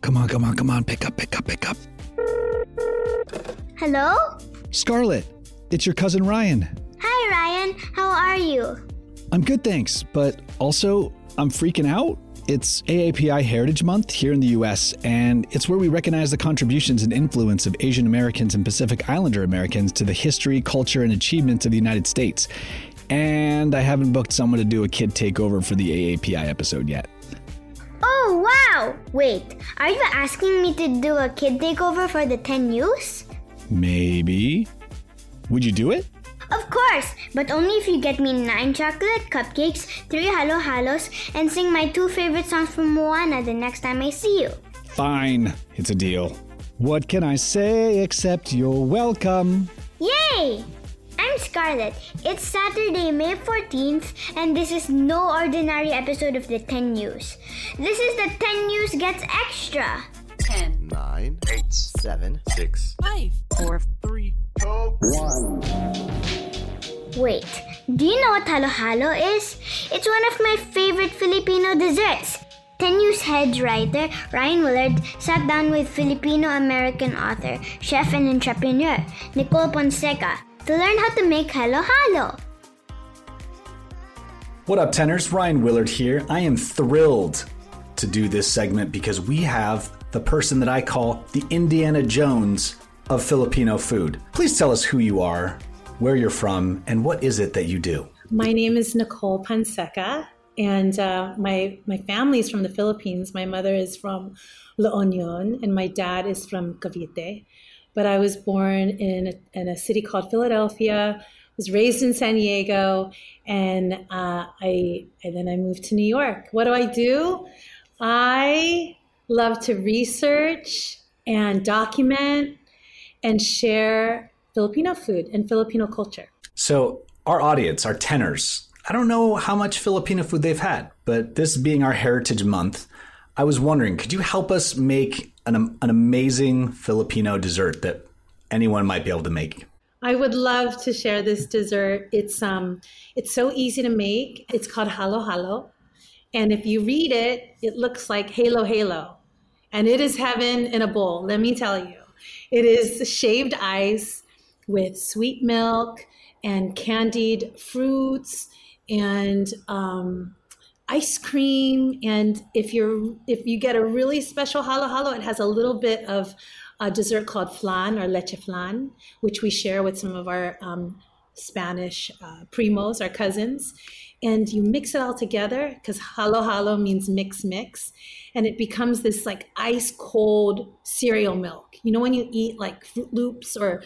Come on, come on, come on. Pick up, pick up, pick up. Hello? Scarlett, it's your cousin Ryan. Hi, Ryan. How are you? I'm good, thanks. But also, I'm freaking out. It's AAPI Heritage Month here in the US, and it's where we recognize the contributions and influence of Asian Americans and Pacific Islander Americans to the history, culture, and achievements of the United States. And I haven't booked someone to do a kid takeover for the AAPI episode yet. Wait, are you asking me to do a kid takeover for the 10 News? Maybe. Would you do it? Of course, but only if you get me 9 chocolate cupcakes, 3 halo halos, and sing my two favorite songs from Moana the next time I see you. Fine, it's a deal. What can I say except you're welcome? Yay! I'm Scarlett. It's Saturday, May 14th, and this is no ordinary episode of the 10 News. This is the 10 News Gets Extra. 10, 9, 8, 7, 6, 5, 4, 3, 2, 1. Wait, do you know what halo halo is? It's one of my favorite Filipino desserts. 10 News Head writer Ryan Willard sat down with Filipino American author, chef, and entrepreneur Nicole Ponseca to learn how to make halo halo. What up, tenors? Ryan Willard here. I am thrilled to do this segment because we have the person that I call the Indiana Jones of Filipino food. Please tell us who you are, where you're from, and what is it that you do? My name is Nicole Ponseca, and uh, my my family is from the Philippines. My mother is from La Union, and my dad is from Cavite. But I was born in a, in a city called Philadelphia. Was raised in San Diego, and uh, I and then I moved to New York. What do I do? I love to research and document and share Filipino food and Filipino culture. So, our audience, our tenors, I don't know how much Filipino food they've had, but this being our Heritage Month, I was wondering, could you help us make an, an amazing Filipino dessert that anyone might be able to make? I would love to share this dessert. It's um it's so easy to make. It's called halo halo. And if you read it, it looks like halo halo. And it is heaven in a bowl, let me tell you. It is shaved ice with sweet milk and candied fruits and um, ice cream. And if you're if you get a really special halo halo, it has a little bit of a dessert called flan or leche flan, which we share with some of our um, Spanish uh, primos, our cousins. And you mix it all together because halo halo means mix mix. And it becomes this like ice cold cereal milk. You know, when you eat like Froot Loops or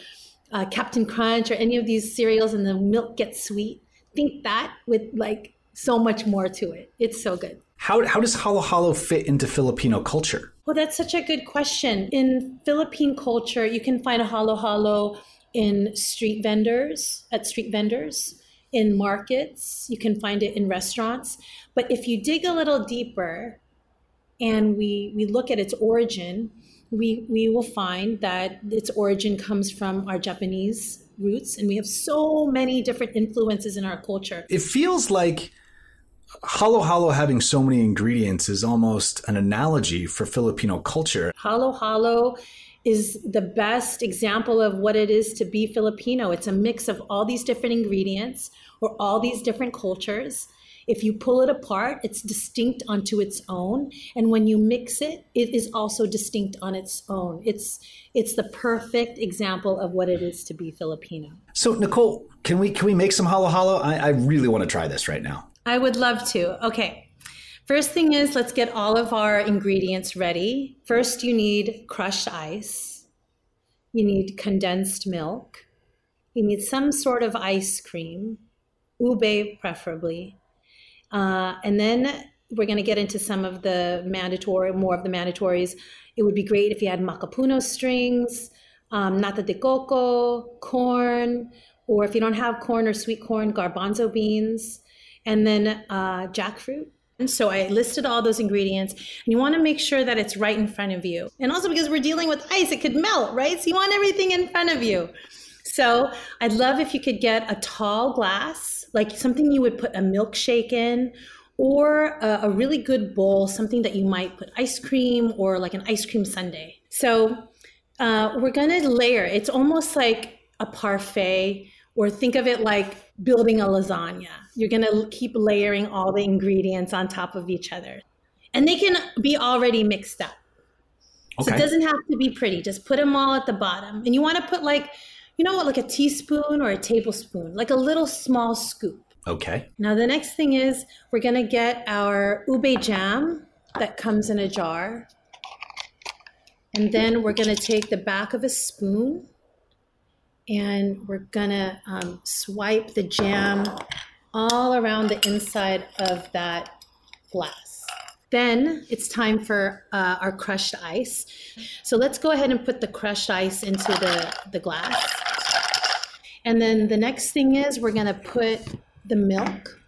uh, Captain Crunch or any of these cereals and the milk gets sweet, think that with like so much more to it. It's so good. How, how does halo halo fit into Filipino culture? Well, that's such a good question. In Philippine culture, you can find a halo halo in street vendors, at street vendors, in markets, you can find it in restaurants. But if you dig a little deeper and we, we look at its origin, we, we will find that its origin comes from our Japanese roots, and we have so many different influences in our culture. It feels like halo halo having so many ingredients is almost an analogy for Filipino culture. Halo halo is the best example of what it is to be Filipino. It's a mix of all these different ingredients or all these different cultures. If you pull it apart, it's distinct onto its own, and when you mix it, it is also distinct on its own. It's it's the perfect example of what it is to be Filipino. So Nicole, can we can we make some halo halo? I, I really want to try this right now. I would love to. Okay. First thing is, let's get all of our ingredients ready. First, you need crushed ice, you need condensed milk, you need some sort of ice cream, ube preferably. Uh, and then we're going to get into some of the mandatory, more of the mandatories. It would be great if you had macapuno strings, um, nata de coco, corn, or if you don't have corn or sweet corn, garbanzo beans, and then uh, jackfruit. And so I listed all those ingredients, and you want to make sure that it's right in front of you. And also because we're dealing with ice, it could melt, right? So you want everything in front of you. So I'd love if you could get a tall glass, like something you would put a milkshake in, or a, a really good bowl, something that you might put ice cream or like an ice cream sundae. So uh, we're gonna layer. It's almost like a parfait, or think of it like building a lasagna. You're gonna keep layering all the ingredients on top of each other, and they can be already mixed up. Okay. So it doesn't have to be pretty. Just put them all at the bottom, and you want to put like, you know what, like a teaspoon or a tablespoon, like a little small scoop. Okay. Now the next thing is we're gonna get our ube jam that comes in a jar. And then we're going to take the back of a spoon and we're to um, swipe the jam all around the inside of that glass. Then it's time for uh, our crushed ice. So let's go ahead and put the crushed ice into the, the glass. And then the next thing is we're to put the milk.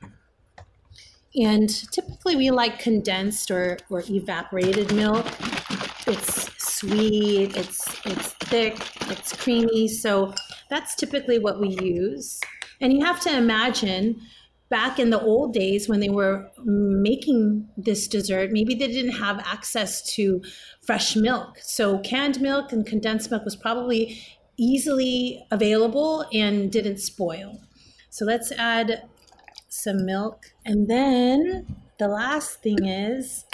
And typically we like condensed or, or evaporated milk. It's sweet, it's it's thick, it's creamy. So that's typically what we use. And you have to imagine back in the old days when they were making this dessert, maybe they didn't have access to fresh milk. So canned milk and condensed milk was probably easily available and didn't spoil. So let's add some milk. And then the last thing is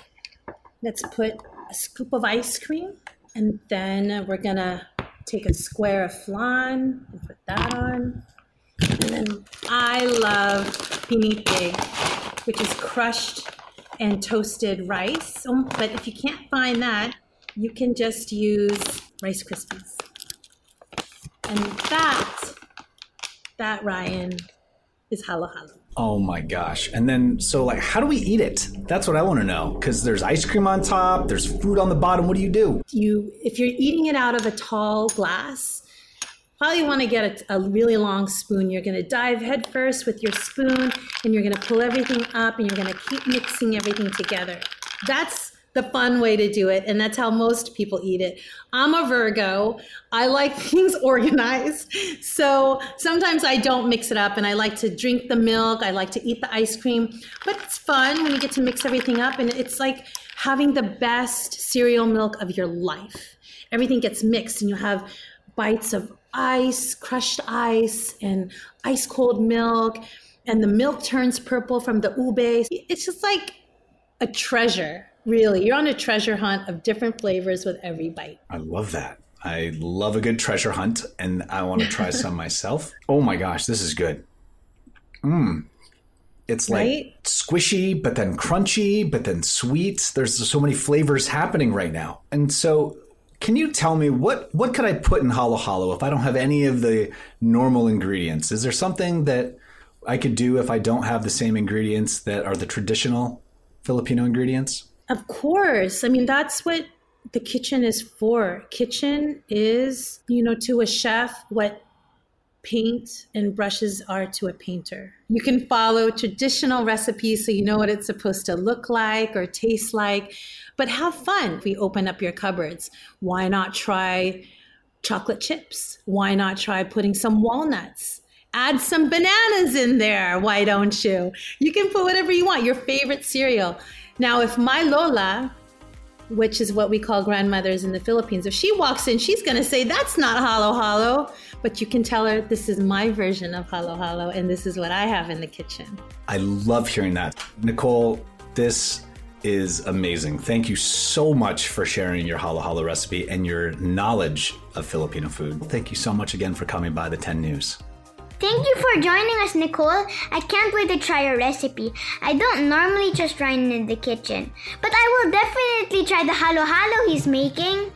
let's put a scoop of ice cream. And then we're gonna take a square of flan and put that on. And then I love pinipig, which is crushed and toasted rice. Um, but if you can't find that, you can just use Rice Krispies. And that, that Ryan, is halo halo. Oh my gosh. And then, so like, how do we eat it? That's what I want to know. Because there's ice cream on top, there's fruit on the bottom. What do you do? You, if you're eating it out of a tall glass, probably want to get a, a really long spoon. You're going to dive headfirst with your spoon and you're going to pull everything up and you're going to keep mixing everything together. That's the fun way to do it. And that's how most people eat it. I'm a Virgo. I like things organized. So sometimes I don't mix it up and I like to drink the milk. I like to eat the ice cream. But it's fun when you get to mix everything up. And it's like having the best cereal milk of your life. Everything gets mixed and you have bites of ice, crushed ice, and ice cold milk. And the milk turns purple from the ube. It's just like a treasure Really, you're on a treasure hunt of different flavors with every bite. I love that. I love a good treasure hunt, and I want to try some myself. Oh my gosh, this is good. Mmm. It's like right? squishy, but then crunchy, but then sweet. There's so many flavors happening right now. And so, can you tell me what what could I put in halo halo if I don't have any of the normal ingredients? Is there something that I could do if I don't have the same ingredients that are the traditional Filipino ingredients? Of course. I mean, that's what the kitchen is for. Kitchen is, you know, to a chef what paint and brushes are to a painter. You can follow traditional recipes so you know what it's supposed to look like or taste like, but have fun. If we open up your cupboards, why not try chocolate chips? Why not try putting some walnuts? Add some bananas in there. Why don't you? You can put whatever you want, your favorite cereal. Now, if my Lola, which is what we call grandmothers in the Philippines, if she walks in, she's going to say, That's not halo halo. But you can tell her, This is my version of halo halo, and this is what I have in the kitchen. I love hearing that. Nicole, this is amazing. Thank you so much for sharing your halo halo recipe and your knowledge of Filipino food. Thank you so much again for coming by the 10 News. Thank you for joining us, Nicole. I can't wait to try your recipe. I don't normally trust Ryan in the kitchen, but I will definitely try the halo halo he's making.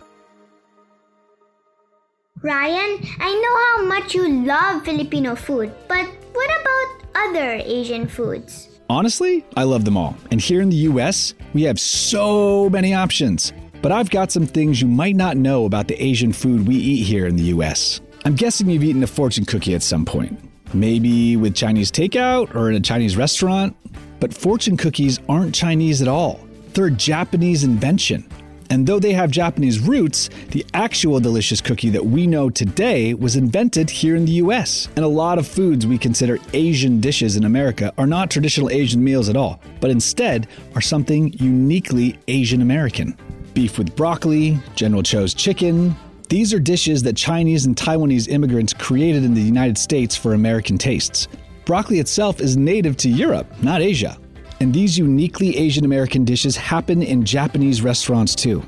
Ryan, I know how much you love Filipino food, but what about other Asian foods? Honestly, I love them all. And here in the US, we have so many options. But I've got some things you might not know about the Asian food we eat here in the US. I'm guessing you've eaten a fortune cookie at some point. Maybe with Chinese takeout or in a Chinese restaurant. But fortune cookies aren't Chinese at all. They're a Japanese invention. And though they have Japanese roots, the actual delicious cookie that we know today was invented here in the US. And a lot of foods we consider Asian dishes in America are not traditional Asian meals at all, but instead are something uniquely Asian American. Beef with broccoli, General Tso's chicken, these are dishes that Chinese and Taiwanese immigrants created in the United States for American tastes. Broccoli itself is native to Europe, not Asia. And these uniquely Asian American dishes happen in Japanese restaurants too.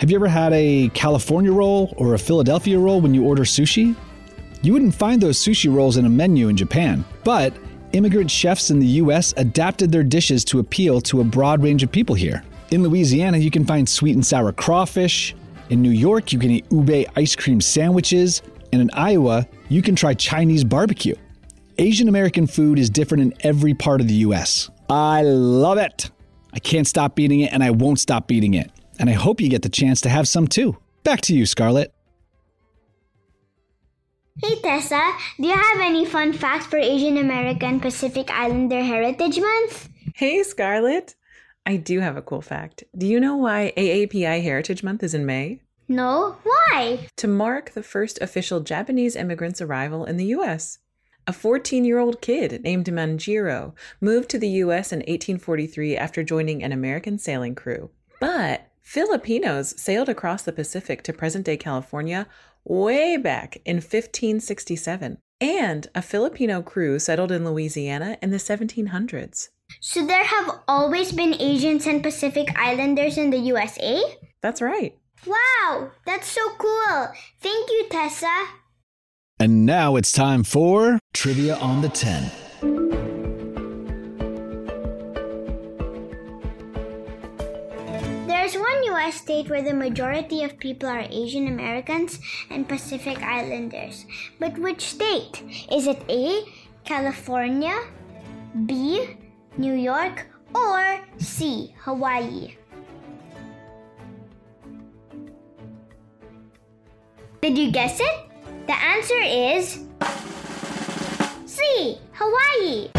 Have you ever had a California roll or a Philadelphia roll when you order sushi? You wouldn't find those sushi rolls in a menu in Japan, but immigrant chefs in the US adapted their dishes to appeal to a broad range of people here. In Louisiana, you can find sweet and sour crawfish. In New York, you can eat ube ice cream sandwiches. And in Iowa, you can try Chinese barbecue. Asian American food is different in every part of the US. I love it. I can't stop eating it and I won't stop eating it. And I hope you get the chance to have some too. Back to you, Scarlett. Hey Tessa, do you have any fun facts for Asian American Pacific Islander Heritage Month? Hey Scarlett, I do have a cool fact. Do you know why AAPI Heritage Month is in May? No, why? To mark the first official Japanese immigrants' arrival in the US. A 14 year old kid named Manjiro moved to the US in 1843 after joining an American sailing crew. But Filipinos sailed across the Pacific to present day California way back in 1567. And a Filipino crew settled in Louisiana in the 1700s. So there have always been Asians and Pacific Islanders in the USA? That's right. Wow, that's so cool. Thank you, Tessa. And now it's time for Trivia on the 10. US state where the majority of people are Asian Americans and Pacific Islanders. But which state? Is it A, California, B, New York, or C, Hawaii? Did you guess it? The answer is C, Hawaii.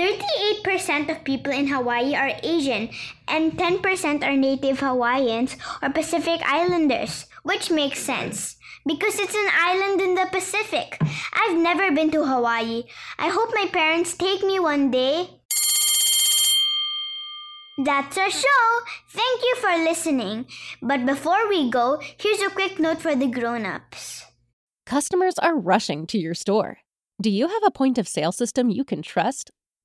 38% of people in Hawaii are Asian and 10% are native Hawaiians or Pacific Islanders, which makes sense because it's an island in the Pacific. I've never been to Hawaii. I hope my parents take me one day. That's our show. Thank you for listening. But before we go, here's a quick note for the grown-ups. Customers are rushing to your store. Do you have a point of sale system you can trust?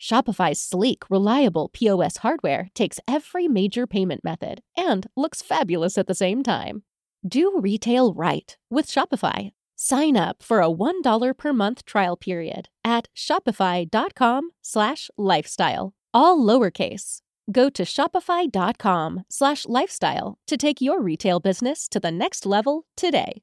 Shopify's sleek, reliable POS hardware takes every major payment method and looks fabulous at the same time. Do retail right with Shopify. Sign up for a $1 per month trial period at shopify.com slash lifestyle, all lowercase. Go to shopify.com slash lifestyle to take your retail business to the next level today.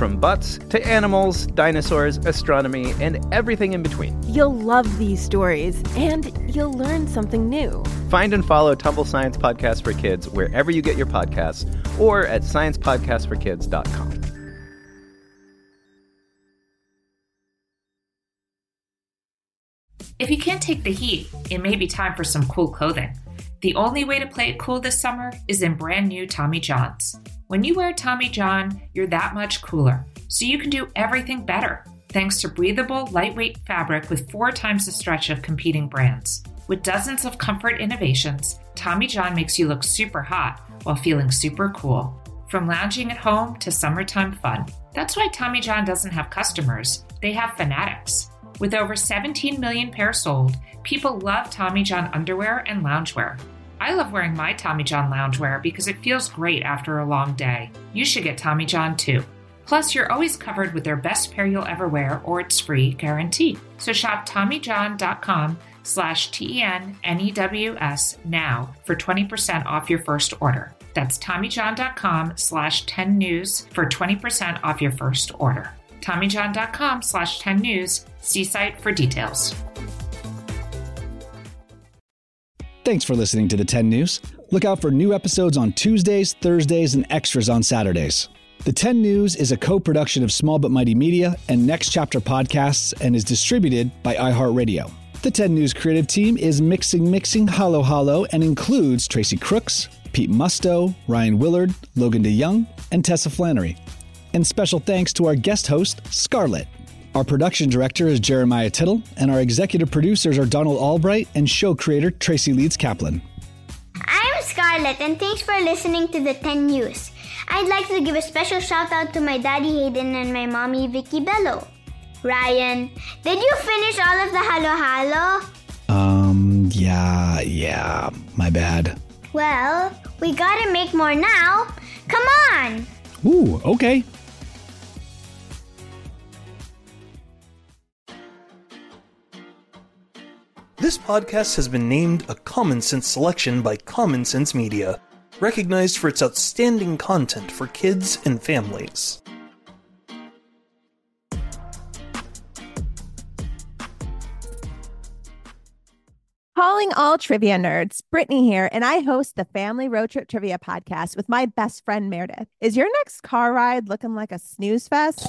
from butts to animals, dinosaurs, astronomy, and everything in between. You'll love these stories and you'll learn something new. Find and follow Tumble Science Podcast for Kids wherever you get your podcasts or at sciencepodcastforkids.com. If you can't take the heat, it may be time for some cool clothing. The only way to play it cool this summer is in brand new Tommy Johns. When you wear Tommy John, you're that much cooler, so you can do everything better thanks to breathable, lightweight fabric with four times the stretch of competing brands. With dozens of comfort innovations, Tommy John makes you look super hot while feeling super cool. From lounging at home to summertime fun. That's why Tommy John doesn't have customers, they have fanatics. With over 17 million pairs sold, people love Tommy John underwear and loungewear. I love wearing my Tommy John loungewear because it feels great after a long day. You should get Tommy John too. Plus, you're always covered with their best pair you'll ever wear or it's free guarantee. So shop TommyJohn.com slash T-E-N-N-E-W-S now for 20% off your first order. That's TommyJohn.com slash 10 news for 20% off your first order. TommyJohn.com slash 10 news. See site for details. Thanks for listening to the 10 News. Look out for new episodes on Tuesdays, Thursdays, and extras on Saturdays. The 10 News is a co production of Small But Mighty Media and Next Chapter Podcasts and is distributed by iHeartRadio. The 10 News creative team is mixing, mixing, hollow, hollow, and includes Tracy Crooks, Pete Musto, Ryan Willard, Logan DeYoung, and Tessa Flannery. And special thanks to our guest host, Scarlett. Our production director is Jeremiah Tittle, and our executive producers are Donald Albright and show creator Tracy Leeds Kaplan. I'm Scarlett, and thanks for listening to the 10 News. I'd like to give a special shout out to my daddy Hayden and my mommy Vicky Bello. Ryan, did you finish all of the halo halo? Um, yeah, yeah, my bad. Well, we gotta make more now. Come on! Ooh, okay. This podcast has been named a Common Sense selection by Common Sense Media, recognized for its outstanding content for kids and families. Calling all trivia nerds, Brittany here, and I host the Family Road Trip Trivia podcast with my best friend Meredith. Is your next car ride looking like a snooze fest?